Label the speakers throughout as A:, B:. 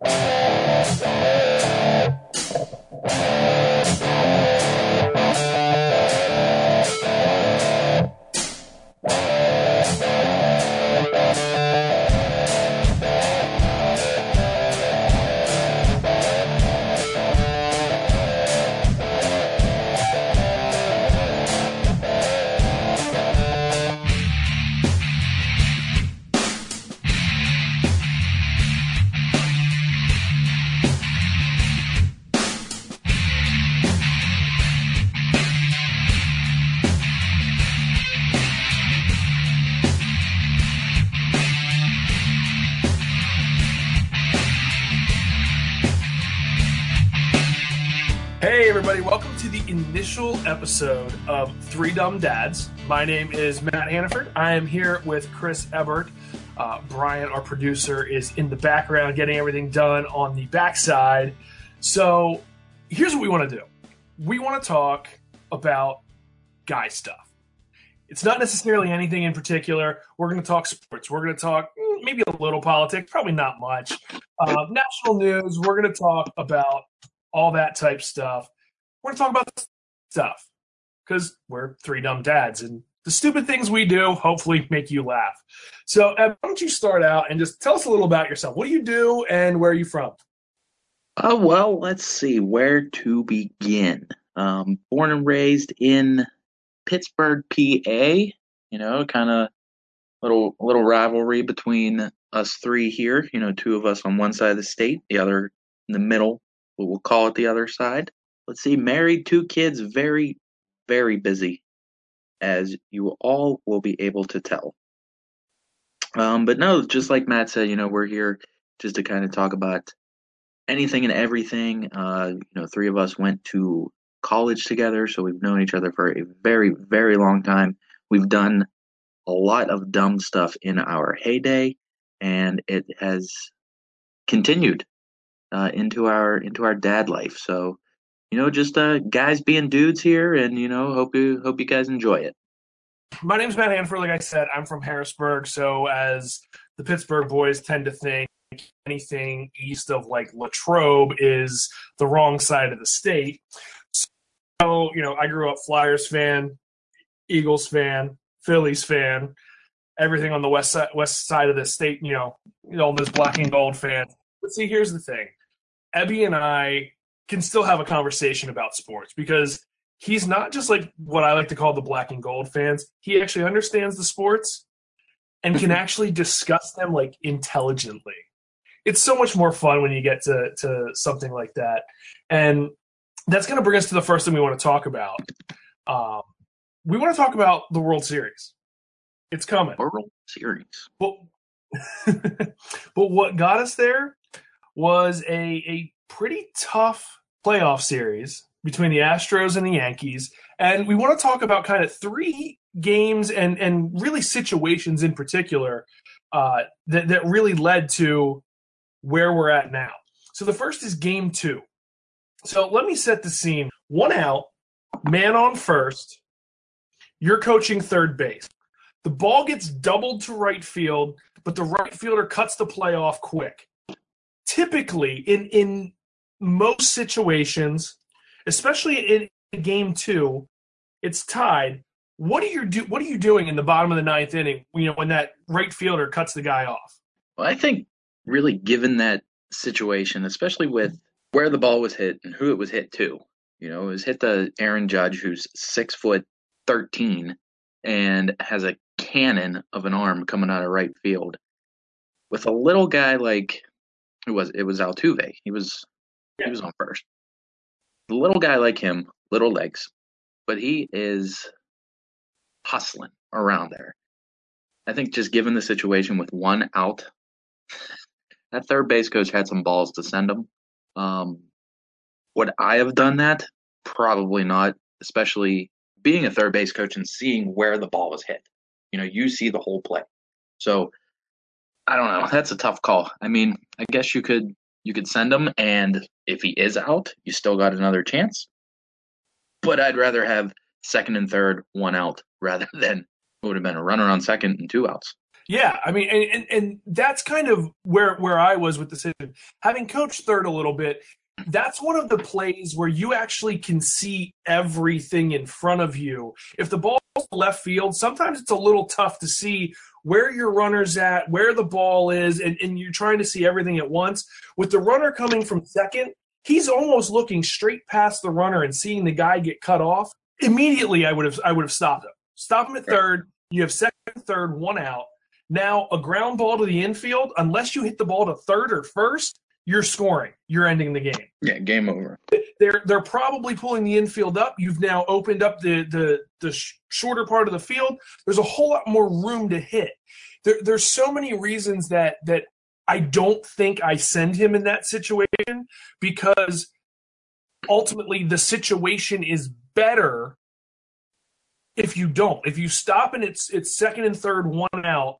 A: Hey, everybody, welcome the initial episode of Three Dumb Dads. My name is Matt Hannaford. I am here with Chris Ebert. Uh, Brian, our producer, is in the background getting everything done on the backside. So, here's what we want to do we want to talk about guy stuff. It's not necessarily anything in particular. We're going to talk sports. We're going to talk mm, maybe a little politics, probably not much. Uh, national news. We're going to talk about all that type stuff. We're going to talk about stuff because we're three dumb dads and the stupid things we do hopefully make you laugh. So, Ed, why don't you start out and just tell us a little about yourself? What do you do and where are you from?
B: Uh, well, let's see where to begin. Um, born and raised in Pittsburgh, PA. You know, kind of little little rivalry between us three here. You know, two of us on one side of the state, the other in the middle we'll call it the other side. Let's see, married, two kids, very, very busy, as you all will be able to tell. Um, but no, just like Matt said, you know, we're here just to kind of talk about anything and everything. Uh, you know, three of us went to college together, so we've known each other for a very, very long time. We've done a lot of dumb stuff in our heyday, and it has continued uh, into our into our dad life. So, you know, just uh, guys being dudes here, and you know, hope you hope you guys enjoy it.
A: My name's Matt Hannaford. Like I said, I'm from Harrisburg. So, as the Pittsburgh boys tend to think, anything east of like Latrobe is the wrong side of the state. So, you know, I grew up Flyers fan, Eagles fan, Phillies fan, everything on the west side, west side of the state. You know, all those black and gold fans. But see, here's the thing: Ebby and I can still have a conversation about sports because he's not just like what I like to call the black and gold fans. He actually understands the sports and can actually discuss them like intelligently. It's so much more fun when you get to to something like that, and that's going to bring us to the first thing we want to talk about. Um, we want to talk about the World Series. It's coming.
B: World Series.
A: But, but what got us there was a, a pretty tough playoff series between the Astros and the Yankees. And we want to talk about kind of three games and, and really situations in particular uh, that, that really led to where we're at now. So the first is game two. So let me set the scene. One out, man on first. You're coaching third base. The ball gets doubled to right field, but the right fielder cuts the play off quick typically in in most situations, especially in game two, it's tied. What are you do? What are you doing in the bottom of the ninth inning? You know when that right fielder cuts the guy off.
B: Well, I think really given that situation, especially with where the ball was hit and who it was hit to, you know, it was hit to Aaron Judge, who's six foot thirteen and has a cannon of an arm coming out of right field. With a little guy like it was it was Altuve. He was. He was on first. The little guy like him, little legs, but he is hustling around there. I think just given the situation with one out, that third base coach had some balls to send him. Um, would I have done that? Probably not, especially being a third base coach and seeing where the ball was hit. You know, you see the whole play. So I don't know. That's a tough call. I mean, I guess you could you could send him, and if he is out, you still got another chance. But I'd rather have second and third, one out, rather than it would have been a runner on second and two outs.
A: Yeah, I mean, and, and, and that's kind of where where I was with the decision. Having coached third a little bit, that's one of the plays where you actually can see everything in front of you. If the ball's left field, sometimes it's a little tough to see where your runner's at, where the ball is, and, and you're trying to see everything at once. With the runner coming from second, he's almost looking straight past the runner and seeing the guy get cut off. Immediately I would have I would have stopped him. Stop him at third. You have second, third, one out. Now a ground ball to the infield, unless you hit the ball to third or first, you're scoring. You're ending the game.
B: Yeah, game over.
A: They're they're probably pulling the infield up. You've now opened up the the the sh- shorter part of the field. There's a whole lot more room to hit. There, there's so many reasons that that I don't think I send him in that situation because ultimately the situation is better if you don't. If you stop and it's it's second and third, one out,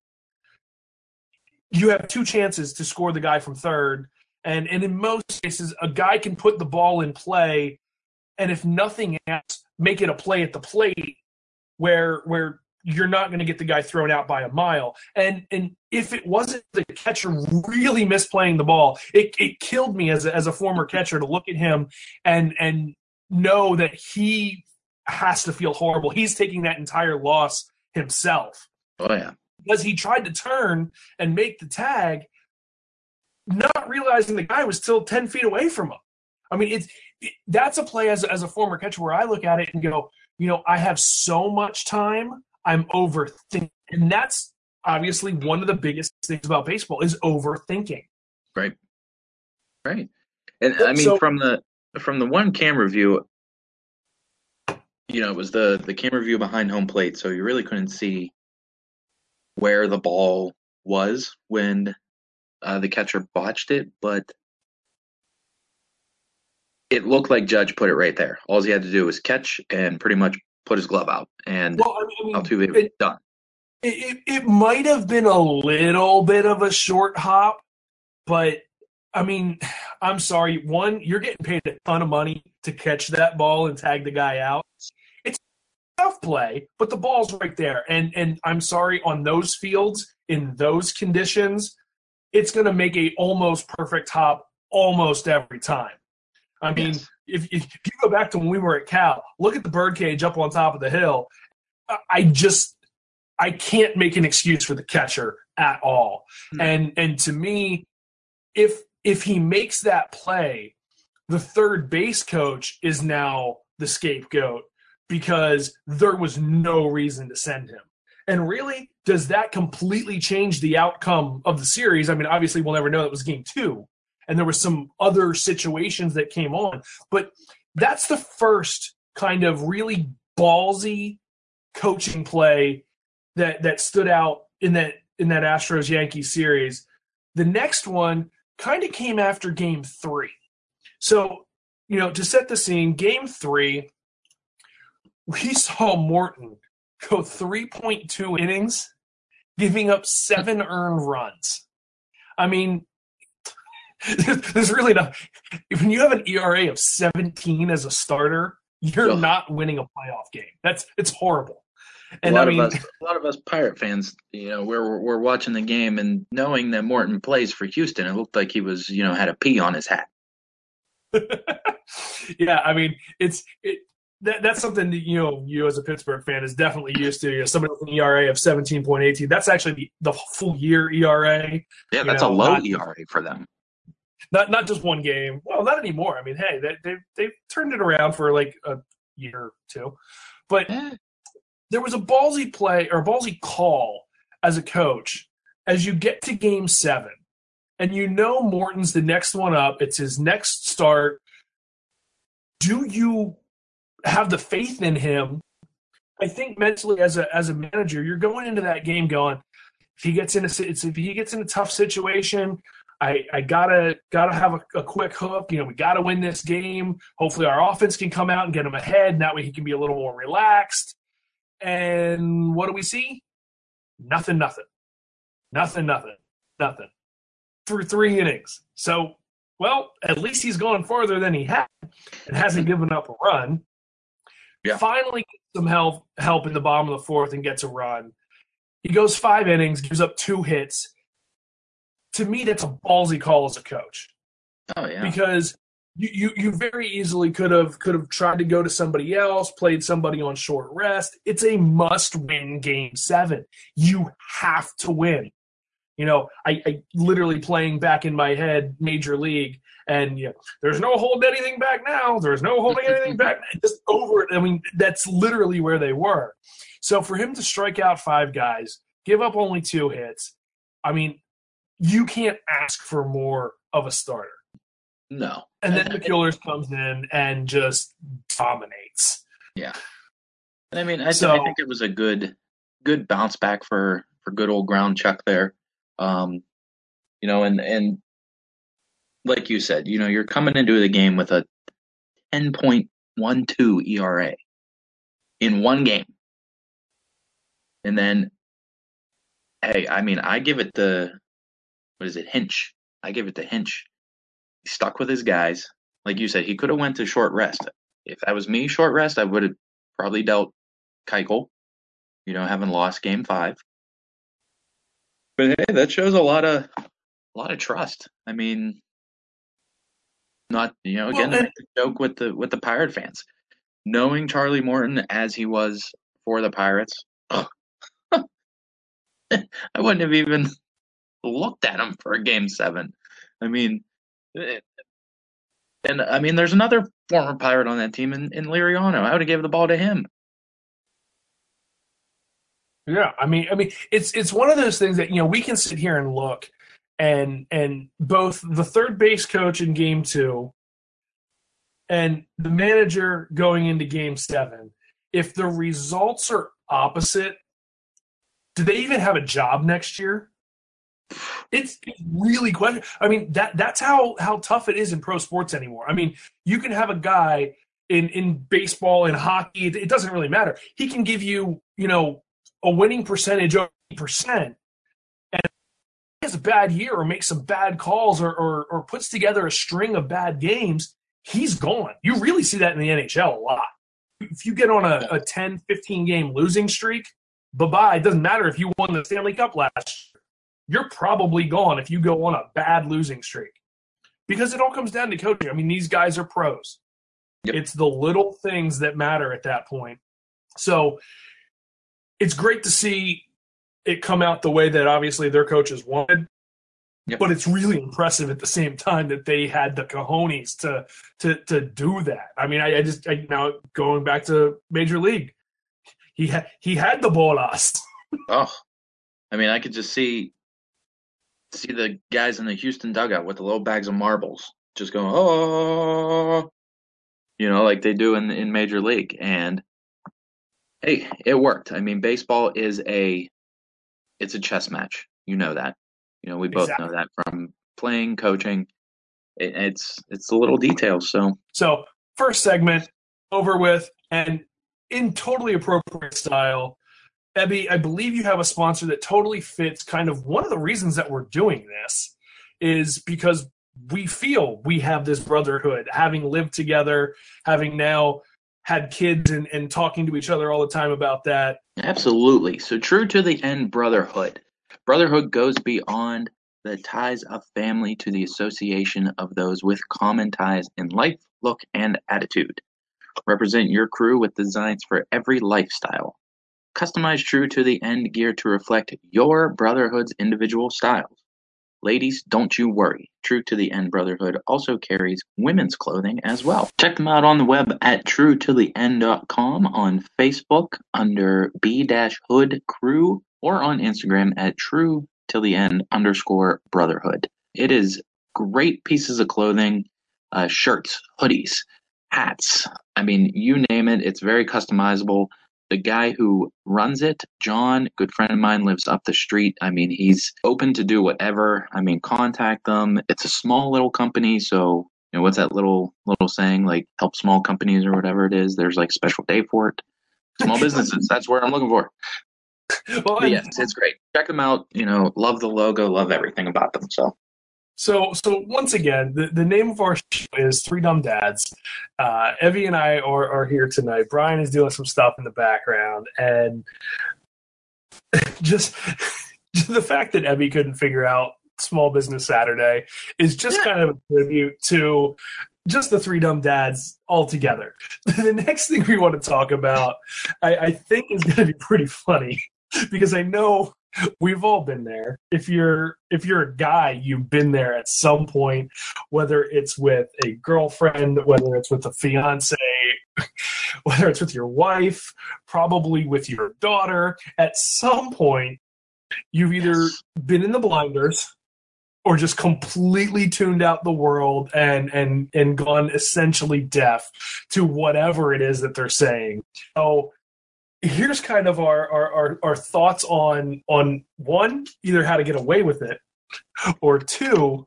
A: you have two chances to score the guy from third and and in most cases, a guy can put the ball in play, and if nothing else, make it a play at the plate where where you're not going to get the guy thrown out by a mile. And and if it wasn't the catcher really misplaying the ball, it, it killed me as a, as a former catcher to look at him and and know that he has to feel horrible. He's taking that entire loss himself.
B: Oh yeah.
A: Because he tried to turn and make the tag not realizing the guy was still 10 feet away from him. I mean, it's it, that's a play as, as a former catcher where I look at it and go, you know, I have so much time, I'm overthinking. And that's obviously one of the biggest things about baseball is overthinking.
B: Right. Right. And I mean, so, from the from the one camera view, you know, it was the the camera view behind home plate, so you really couldn't see where the ball was when uh, the catcher botched it, but it looked like Judge put it right there. All he had to do was catch and pretty much put his glove out, and well, I mean, Altuve was done.
A: It, it might have been a little bit of a short hop, but I mean, I'm sorry. One, you're getting paid a ton of money to catch that ball and tag the guy out. It's tough play, but the ball's right there. And and I'm sorry on those fields in those conditions, it's going to make a almost perfect hop almost every time. I mean, yes. if, if you go back to when we were at Cal, look at the birdcage up on top of the hill. I just I can't make an excuse for the catcher at all. Mm-hmm. And and to me, if if he makes that play, the third base coach is now the scapegoat because there was no reason to send him. And really, does that completely change the outcome of the series? I mean, obviously, we'll never know. It was game two, and there were some other situations that came on, but that's the first kind of really ballsy coaching play that that stood out in that in that Astros Yankees series. The next one kind of came after game three. So, you know, to set the scene, game three, we saw Morton go 3.2 innings, giving up seven earned runs. I mean, there's really not. When you have an ERA of 17 as a starter, you're Ugh. not winning a playoff game. That's it's horrible.
B: And a lot I mean, of us, a lot of us Pirate fans, you know, we're we're watching the game and knowing that Morton plays for Houston, it looked like he was, you know, had a P on his hat.
A: yeah, I mean, it's it, that, that's something that you know you as a Pittsburgh fan is definitely used to. You know, somebody with an ERA of seventeen point eighteen. That's actually the, the full year ERA.
B: Yeah, that's know, a low not, ERA for them.
A: Not not just one game. Well, not anymore. I mean, hey, they they they've turned it around for like a year or two, but yeah. there was a ballsy play or a ballsy call as a coach as you get to Game Seven, and you know Morton's the next one up. It's his next start. Do you have the faith in him. I think mentally as a as a manager, you're going into that game going, if he gets in a if he gets in a tough situation, I, I gotta gotta have a, a, quick hook. You know, we gotta win this game. Hopefully, our offense can come out and get him ahead. And that way, he can be a little more relaxed. And what do we see? Nothing, nothing, nothing, nothing, nothing through three innings. So, well, at least he's gone farther than he had and hasn't given up a run. Yeah. Finally, gets some help help in the bottom of the fourth and gets a run. He goes five innings, gives up two hits. To me, that's a ballsy call as a coach.
B: Oh yeah.
A: Because you, you, you very easily could have could have tried to go to somebody else, played somebody on short rest. It's a must win game seven. You have to win. You know, I, I literally playing back in my head Major League, and you know, there's no holding anything back now. There's no holding anything back. Just over it. I mean, that's literally where they were. So for him to strike out five guys, give up only two hits, I mean, you can't ask for more of a starter.
B: No.
A: And then McCullers comes in and just dominates.
B: Yeah. I mean, I,
A: So-
B: I think it was a good, good bounce back for for good old ground Chuck there. Um, you know, and and like you said, you know, you're coming into the game with a 10.12 ERA in one game, and then, hey, I mean, I give it the what is it, Hinch? I give it to Hinch. He stuck with his guys. Like you said, he could have went to short rest. If that was me, short rest, I would have probably dealt Keuchel, you know, having lost game five. But hey, that shows a lot of a lot of trust. I mean, not you know, again,
A: Well,
B: the joke with the with the Pirate fans, knowing Charlie Morton as he was for the Pirates, I wouldn't have even looked at him for a game seven. I mean, eh, and I mean, there's another former Pirate on that team in, in Liriano. I would have gave the ball to him.
A: Yeah, I mean, I mean, it's it's one of those things that you know we can sit here and look, and and both the third base coach in Game Two, and the manager going into Game Seven, if the results are opposite, do they even have a job next year? It's, really question. I mean that that's how how tough it is in pro sports anymore. I mean, you can have a guy in in baseball and hockey. It, doesn't really matter. He can give you you know a winning percentage of percent, has a bad year or makes some bad calls or, or or puts together a string of bad games. He's gone. You really see that in the NHL a lot. If you get on a, a 10, 15 game losing streak, bye bye. It doesn't matter if you won the Stanley Cup last year. You're probably gone if you go on a bad losing streak. Because it all comes down to coaching. I mean, these guys are pros.
B: Yep.
A: It's the little things that matter at that point. So it's great to see it come out the way that obviously their coaches wanted.
B: Yep.
A: But it's really impressive at the same time that they had the cojones to to to do that. I mean, I, I just I, now going back to Major League, he had he had the bolas.
B: Oh, I mean, I could just see see the guys in the Houston dugout with the little bags of marbles, just going, oh, you know, like they do in in Major League. And hey, it worked. I mean, baseball is a it's a chess match. You know that. You know, we both know that from playing, coaching. It, it's it's the little details. So
A: So first segment over with, and in totally appropriate style. Ebby, I believe you have a sponsor that totally fits kind of one of the reasons that we're doing this is because we feel we have this brotherhood, having lived together, having now had kids and, and talking to each other all the time about that.
B: Absolutely. So true to the end brotherhood. Brotherhood goes beyond the ties of family to the association of those with common ties in life, look, and attitude. Represent your crew with designs for every lifestyle. Customize true to the end gear to reflect your brotherhood's individual styles. Ladies, don't you worry. True to the End Brotherhood also carries women's clothing as well. Check them out on the web at truetotheend.com, on Facebook under B-Hood Crew, or on Instagram at true till the end underscore brotherhood. It is great pieces of clothing, uh, shirts, hoodies, hats. I mean, you name it. It's very customizable the guy who runs it, John, good friend of mine, lives up the street. I mean, he's open to do whatever. I mean, contact them. It's a small little company, so you know what's that little little saying like help small companies or whatever it is. There's like special day for it. Small businesses. That's where I'm looking for.
A: Well,
B: yes, it's great. Check them out. You know, love the logo, love everything about them. So
A: So, so once again, the, the name of our show is Three Dumb Dads. Uh, Ebby and I are, are here tonight. Brian is doing some stuff in the background, and just the fact that Ebby couldn't figure out Small Business Saturday is just kind of a tribute to just the three dumb dads altogether. the next thing we want to talk about, I, I think, is going to be pretty funny because I know we've all been there. If you're if you're a guy, you've been there at some point, whether it's with a girlfriend, whether it's with a fiance, whether it's with your wife, probably with your daughter. At some point, you've either
B: Yes.
A: been in the blinders or just completely tuned out the world and and and gone essentially deaf to whatever it is that they're saying. So here's kind of our our, our, our thoughts on on one, either how to get away with it, or two,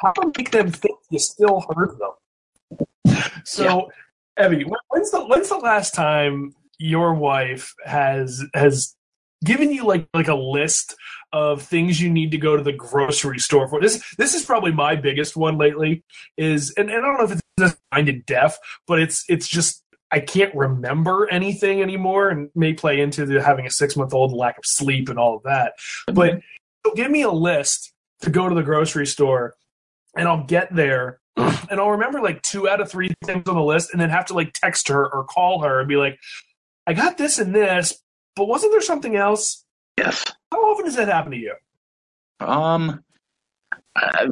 A: how to make them think you still heard them. So Ebby, when's the when's the last time your wife has has given you like like a list of things you need to go to the grocery store for? This this is probably my biggest one lately. Is and, and I don't know if it's just minded deaf, but it's it's just I can't remember anything anymore, and may play into the having a six month old, lack of sleep, and all of that. But so give me a list to go to the grocery store, and I'll get there and I'll remember like two out of three things on the list, and then have to like text her or call her and be like, "I got this and this, but wasn't there something else?"
B: Yes.
A: How often does that happen to you?
B: Um, I,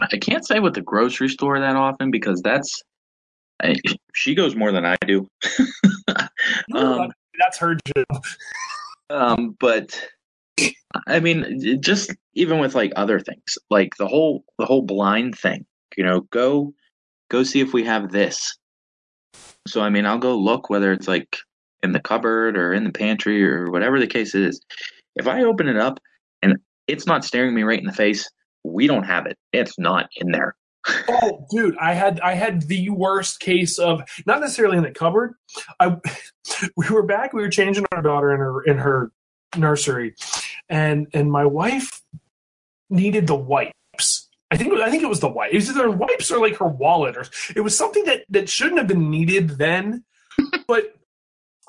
B: I can't say with the grocery store that often because that's I, she goes more than I do. um,
A: That's her job.
B: um, but I mean, just even with like other things, like the whole the whole blind thing. You know, go go see if we have this. So I mean, I'll go look whether it's like in the cupboard or in the pantry or whatever the case is. If I open it up and it's not staring me right in the face, we don't have it. It's not in there.
A: Oh, dude, I had I had the worst case of not necessarily in the cupboard. I we were back. We were changing our daughter in her in her nursery, and and my wife needed the wipes. I think I think it was the wipes. It was either wipes or like her wallet, or it was something that that shouldn't have been needed then, but.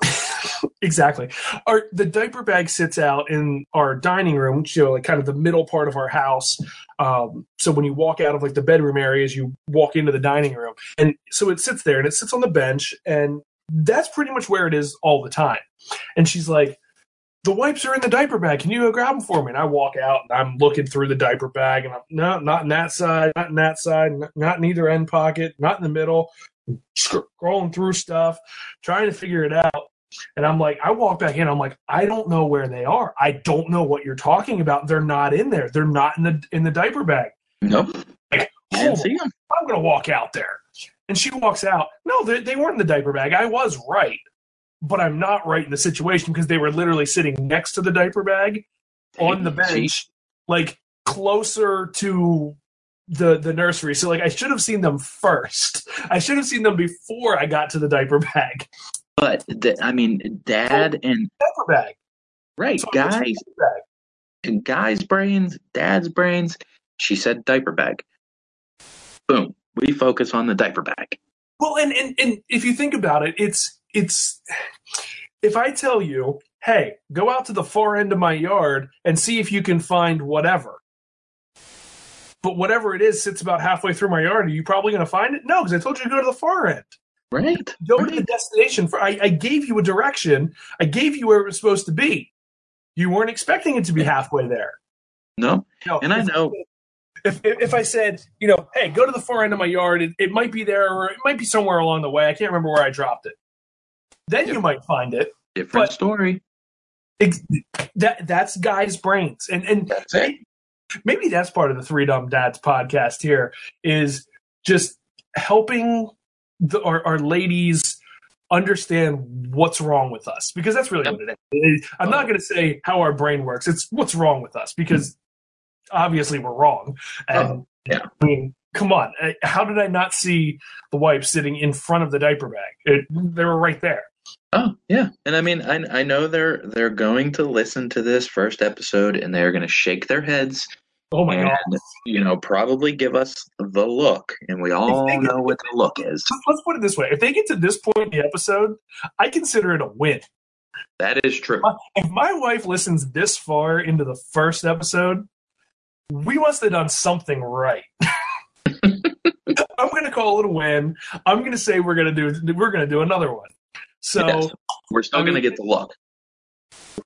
A: exactly. Our the diaper bag sits out in our dining room, which, you know, like kind of the middle part of our house. Um, so when you walk out of like the bedroom areas, you walk into the dining room, and so it sits there and it sits on the bench, and that's pretty much where it is all the time. And she's like, "The wipes are in the diaper bag. Can you go grab them for me?" And I walk out and I'm looking through the diaper bag, and I'm no, not in that side, not in that side, not, in either end pocket, not in the middle. Scrolling through stuff, trying to figure it out. And I'm like, I walk back in. I'm like, I don't know where they are. I don't know what you're talking about. They're not in there. They're not in the in the diaper bag.
B: Nope.
A: Like,
B: them.
A: Oh, I'm gonna walk out there. And she walks out. No, they, they weren't in the diaper bag. I was right, but I'm not right in the situation because they were literally sitting next to the diaper bag on the bench, like closer to the the nursery. So like I should have seen them first. I should have seen them before I got to the diaper bag.
B: But the, I mean, dad and
A: Diaper bag.
B: right
A: So I went to the
B: guys,
A: bag.
B: guys' brains, dad's brains. She said diaper bag. Boom. We focus on the diaper bag.
A: Well, and, and and if you think about it, it's it's if I tell you, hey, go out to the far end of my yard and see if you can find whatever. But whatever it is sits about halfway through my yard. Are you probably going to find it? No, because I told you to go to the far end.
B: Right.
A: Go to the
B: Right.
A: destination. For I, I gave you a direction. I gave you where it was supposed to be. You weren't expecting it to be halfway there.
B: No.
A: No,
B: And I know
A: if, if if I said, you know, hey, go to the far end of my yard, it, it might be there, or it might be somewhere along the way. I can't remember where I dropped it. Then you might find it.
B: different story.
A: Ex- that that's guys' brains, and and
B: That's it.
A: maybe that's part of the Three Dumb Dads podcast. Here is just helping the, our, our ladies understand what's wrong with us because that's really what it is. I'm not oh. going to say how our brain works. It's what's wrong with us because obviously we're wrong. Oh, and
B: Oh, yeah.
A: I mean, come on, how did I not see the wipes sitting in front of the diaper bag? It, they were right there.
B: Oh yeah, and I mean, I I know they're they're going to listen to this first episode and they're going to shake their heads
A: Oh my
B: and
A: god.
B: you know probably give us the look, and we all
A: they-
B: know what the look is.
A: let's put it this way: if they get to this point in the episode, I consider it a win
B: That is true.
A: If my wife listens this far into the first episode, we must have done something right. I'm going to call it a win. I'm going to say we're going to do we're going to do another one. So
B: Yes. We're still
A: I
B: going to get the look.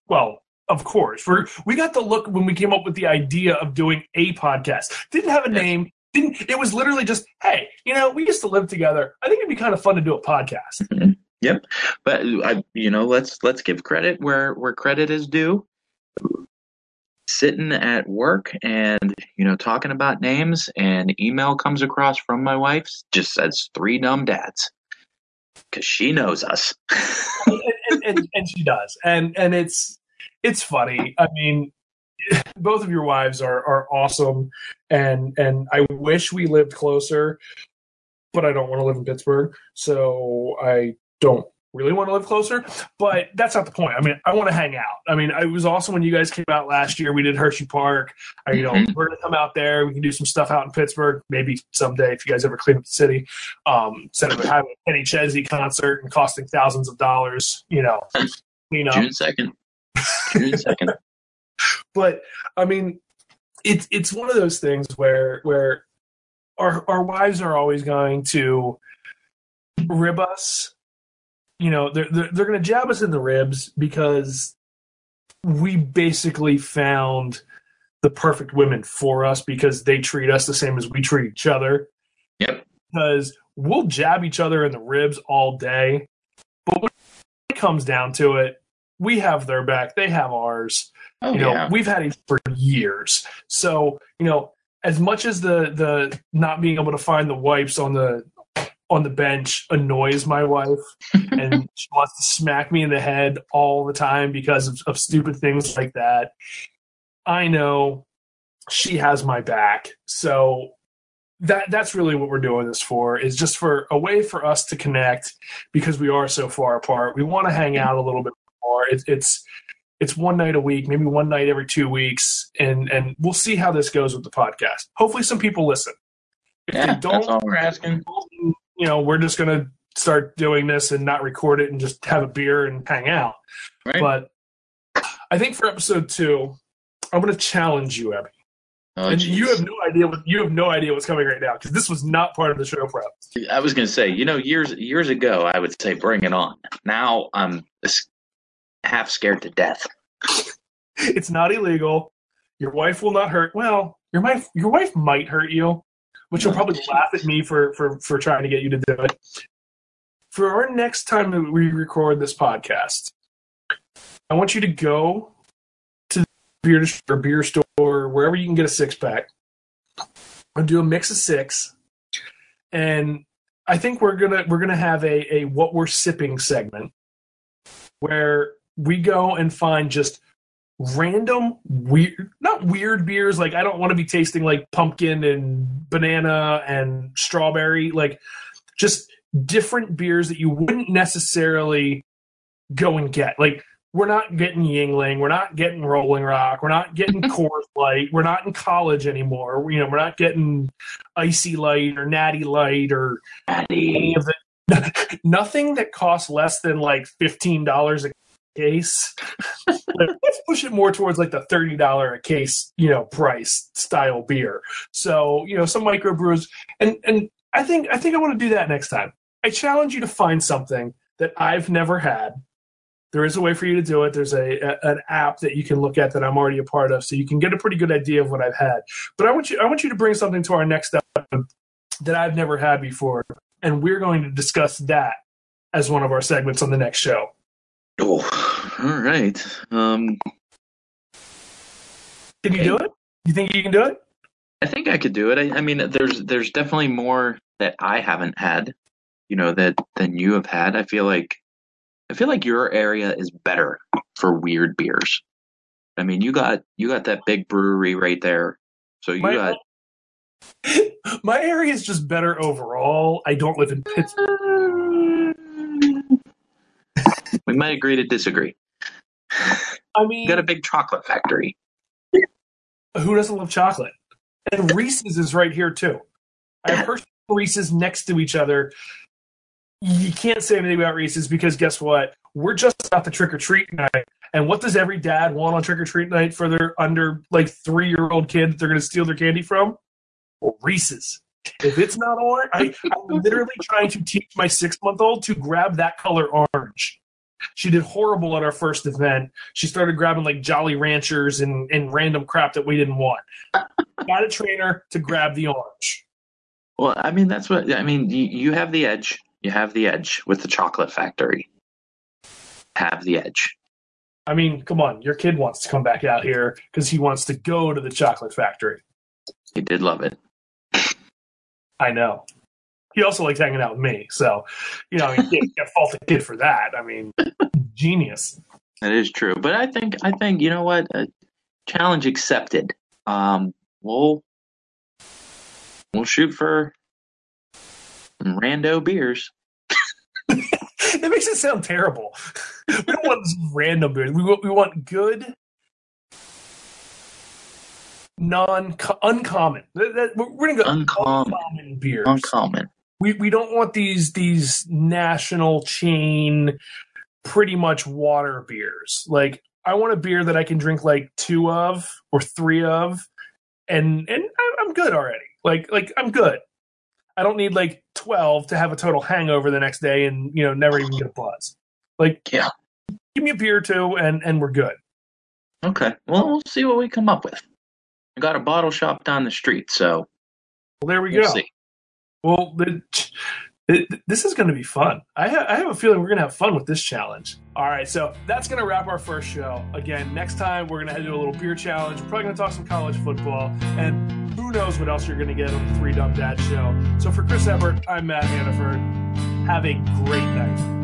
A: well, of course, we we got the look when we came up with the idea of doing a podcast. Didn't have a name. Didn't it was literally just hey, you know, we used to live together. I think it'd be kind of fun to do a podcast. Mm-hmm. Yep.
B: But I, you know, let's let's give credit where where credit is due. Sitting at work and you know talking about names, and email comes across from my wife just says three dumb dads because she knows us.
A: and, and, and, and she does, and and it's it's funny. I mean, both of your wives are are awesome, and and I wish we lived closer, but I don't want to live in Pittsburgh, so I don't really want to live closer. But that's not the point. I mean, I want to hang out. I mean, it was awesome when you guys came out last year. We did Hershey Park. I, you know,
B: Mhm.
A: we're gonna come out there. We can do some stuff out in Pittsburgh, maybe someday if you guys ever clean up the city. Um, instead of having a Kenny Chesney concert and costing thousands of dollars, you know, clean up.
B: June second. Second.
A: But I mean, it's it's one of those things where where our our wives are always going to rib us. You know, they're they're, they're going to jab us in the ribs because we basically found the perfect women for us because they treat us the same as we treat each other.
B: Yep.
A: Because we'll jab each other in the ribs all day, but when it comes down to it, we have their back, they have ours.
B: Oh
A: you know
B: yeah.
A: we've had it for years. So you know as much as the the not being able to find the wipes on the on the bench annoys my wife and she wants to smack me in the head all the time because of, of stupid things like that i know she has my back. So that that's really what we're doing this for is just for a way for us to connect because we are so far apart. We want to hang out a little bit more it, it's it's one night a week, maybe one night every two weeks, and and we'll see how this goes with the podcast. Hopefully, some people listen. If
B: yeah,
A: they don't,
B: all we're asking.
A: you know, we're just gonna start doing this and not record it and just have a beer and hang out.
B: Right?
A: But I think for episode two, I'm gonna challenge you, Abby,
B: oh,
A: and
B: jeez.
A: you have no idea what you have no idea what's coming right now because this was not part of the show prep.
B: I was going to say, you know, years years ago, I would say, bring it on. Now um, I'm s- half scared to death.
A: It's not illegal. Your wife will not hurt. Well, your wife your wife might hurt you, which will probably laugh at me for for for trying to get you to do it. For our next time that we record this podcast, I want you to go to the beer or beer store, wherever you can get a six pack, and do a mix of six. And I think we're gonna we're gonna have a a what we're sipping segment where we go and find just random weird not weird beers like i don't want to be tasting like pumpkin and banana and strawberry like just different beers that you wouldn't necessarily go and get. Like we're not getting Yuengling we're not getting rolling rock we're not getting coors light we're not in college anymore you know we're not getting icy light or natty light or any of the nothing that costs less than like $15 a case. Let's push it more towards like the $30 a case you know price style beer. So you know some microbrews and and i think i think i want to do that next time. I challenge you to find something that i've never had. There is a way for you to do it. There's a, a an app that you can look at that i'm already a part of so you can get a pretty good idea of what i've had. But i want you i want you to bring something to our next episode that i've never had before and we're going to discuss that as one of our segments on the next show
B: Oh, all right. Um,
A: can you do it you think you can do it
B: I think I could do it. I, I mean, there's there's definitely more that I haven't had, you know, that than you have had. I feel like I feel like your area is better for weird beers. I mean, you got you got that big brewery right there, so you
A: My-
B: got.
A: my area is just better overall i don't live in pittsburgh
B: we might agree to disagree.
A: i mean
B: got a big chocolate factory.
A: who doesn't love chocolate? And Reese's is right here too. I have Hershey Reese's next to each other. you can't say anything about Reese's because guess what? We're just about the trick or treat night. And what does every dad want on trick or treat night for their under like three year old kid that they're going to steal their candy from? Well, Reese's. If it's not orange, I, I'm literally trying to teach my six month old to grab that color orange. She did horrible at our first event. She started grabbing like Jolly Ranchers and, and random crap that we didn't want. Got a trainer to grab the orange.
B: Well, I mean, that's what I mean. You, you have the edge. You have the edge with the chocolate factory. Have the edge.
A: I mean, come on, your kid wants to come back out here because he wants to go to the chocolate factory.
B: He did love it.
A: I know. He also likes hanging out with me, so you know, you can't, can't fault the kid for that. I mean, genius.
B: That is true, but I think I think you know what? Uh, challenge accepted. Um, we'll we'll shoot for some rando beers.
A: That makes it sound terrible. We don't want random beers. We want, we want good, non uncommon. We're going to go
B: Uncommon.
A: uncommon beers.
B: Uncommon.
A: We we don't want these these national chain pretty much water beers. Like I want a beer that I can drink like two of or three of, and and I'm good already. Like like I'm good. I don't need like twelve to have a total hangover the next day and you know never even get a buzz. Like
B: Yeah.
A: give me a beer or two and and we're good.
B: Okay. Well, we'll see what we come up with. I got a bottle shop down the street, so
A: Well, there we
B: we'll
A: go.
B: see.
A: Well, the, it, this is going to be fun. I, ha- I have a feeling we're going to have fun with this challenge. All right, so that's going to wrap our first show. Again, next time we're going to do a little beer challenge. We're probably going to talk some college football, and who knows what else you're going to get on the Three Dumb Dad show. So for Chris Ebert, I'm Matt Hannaford. Have a great night.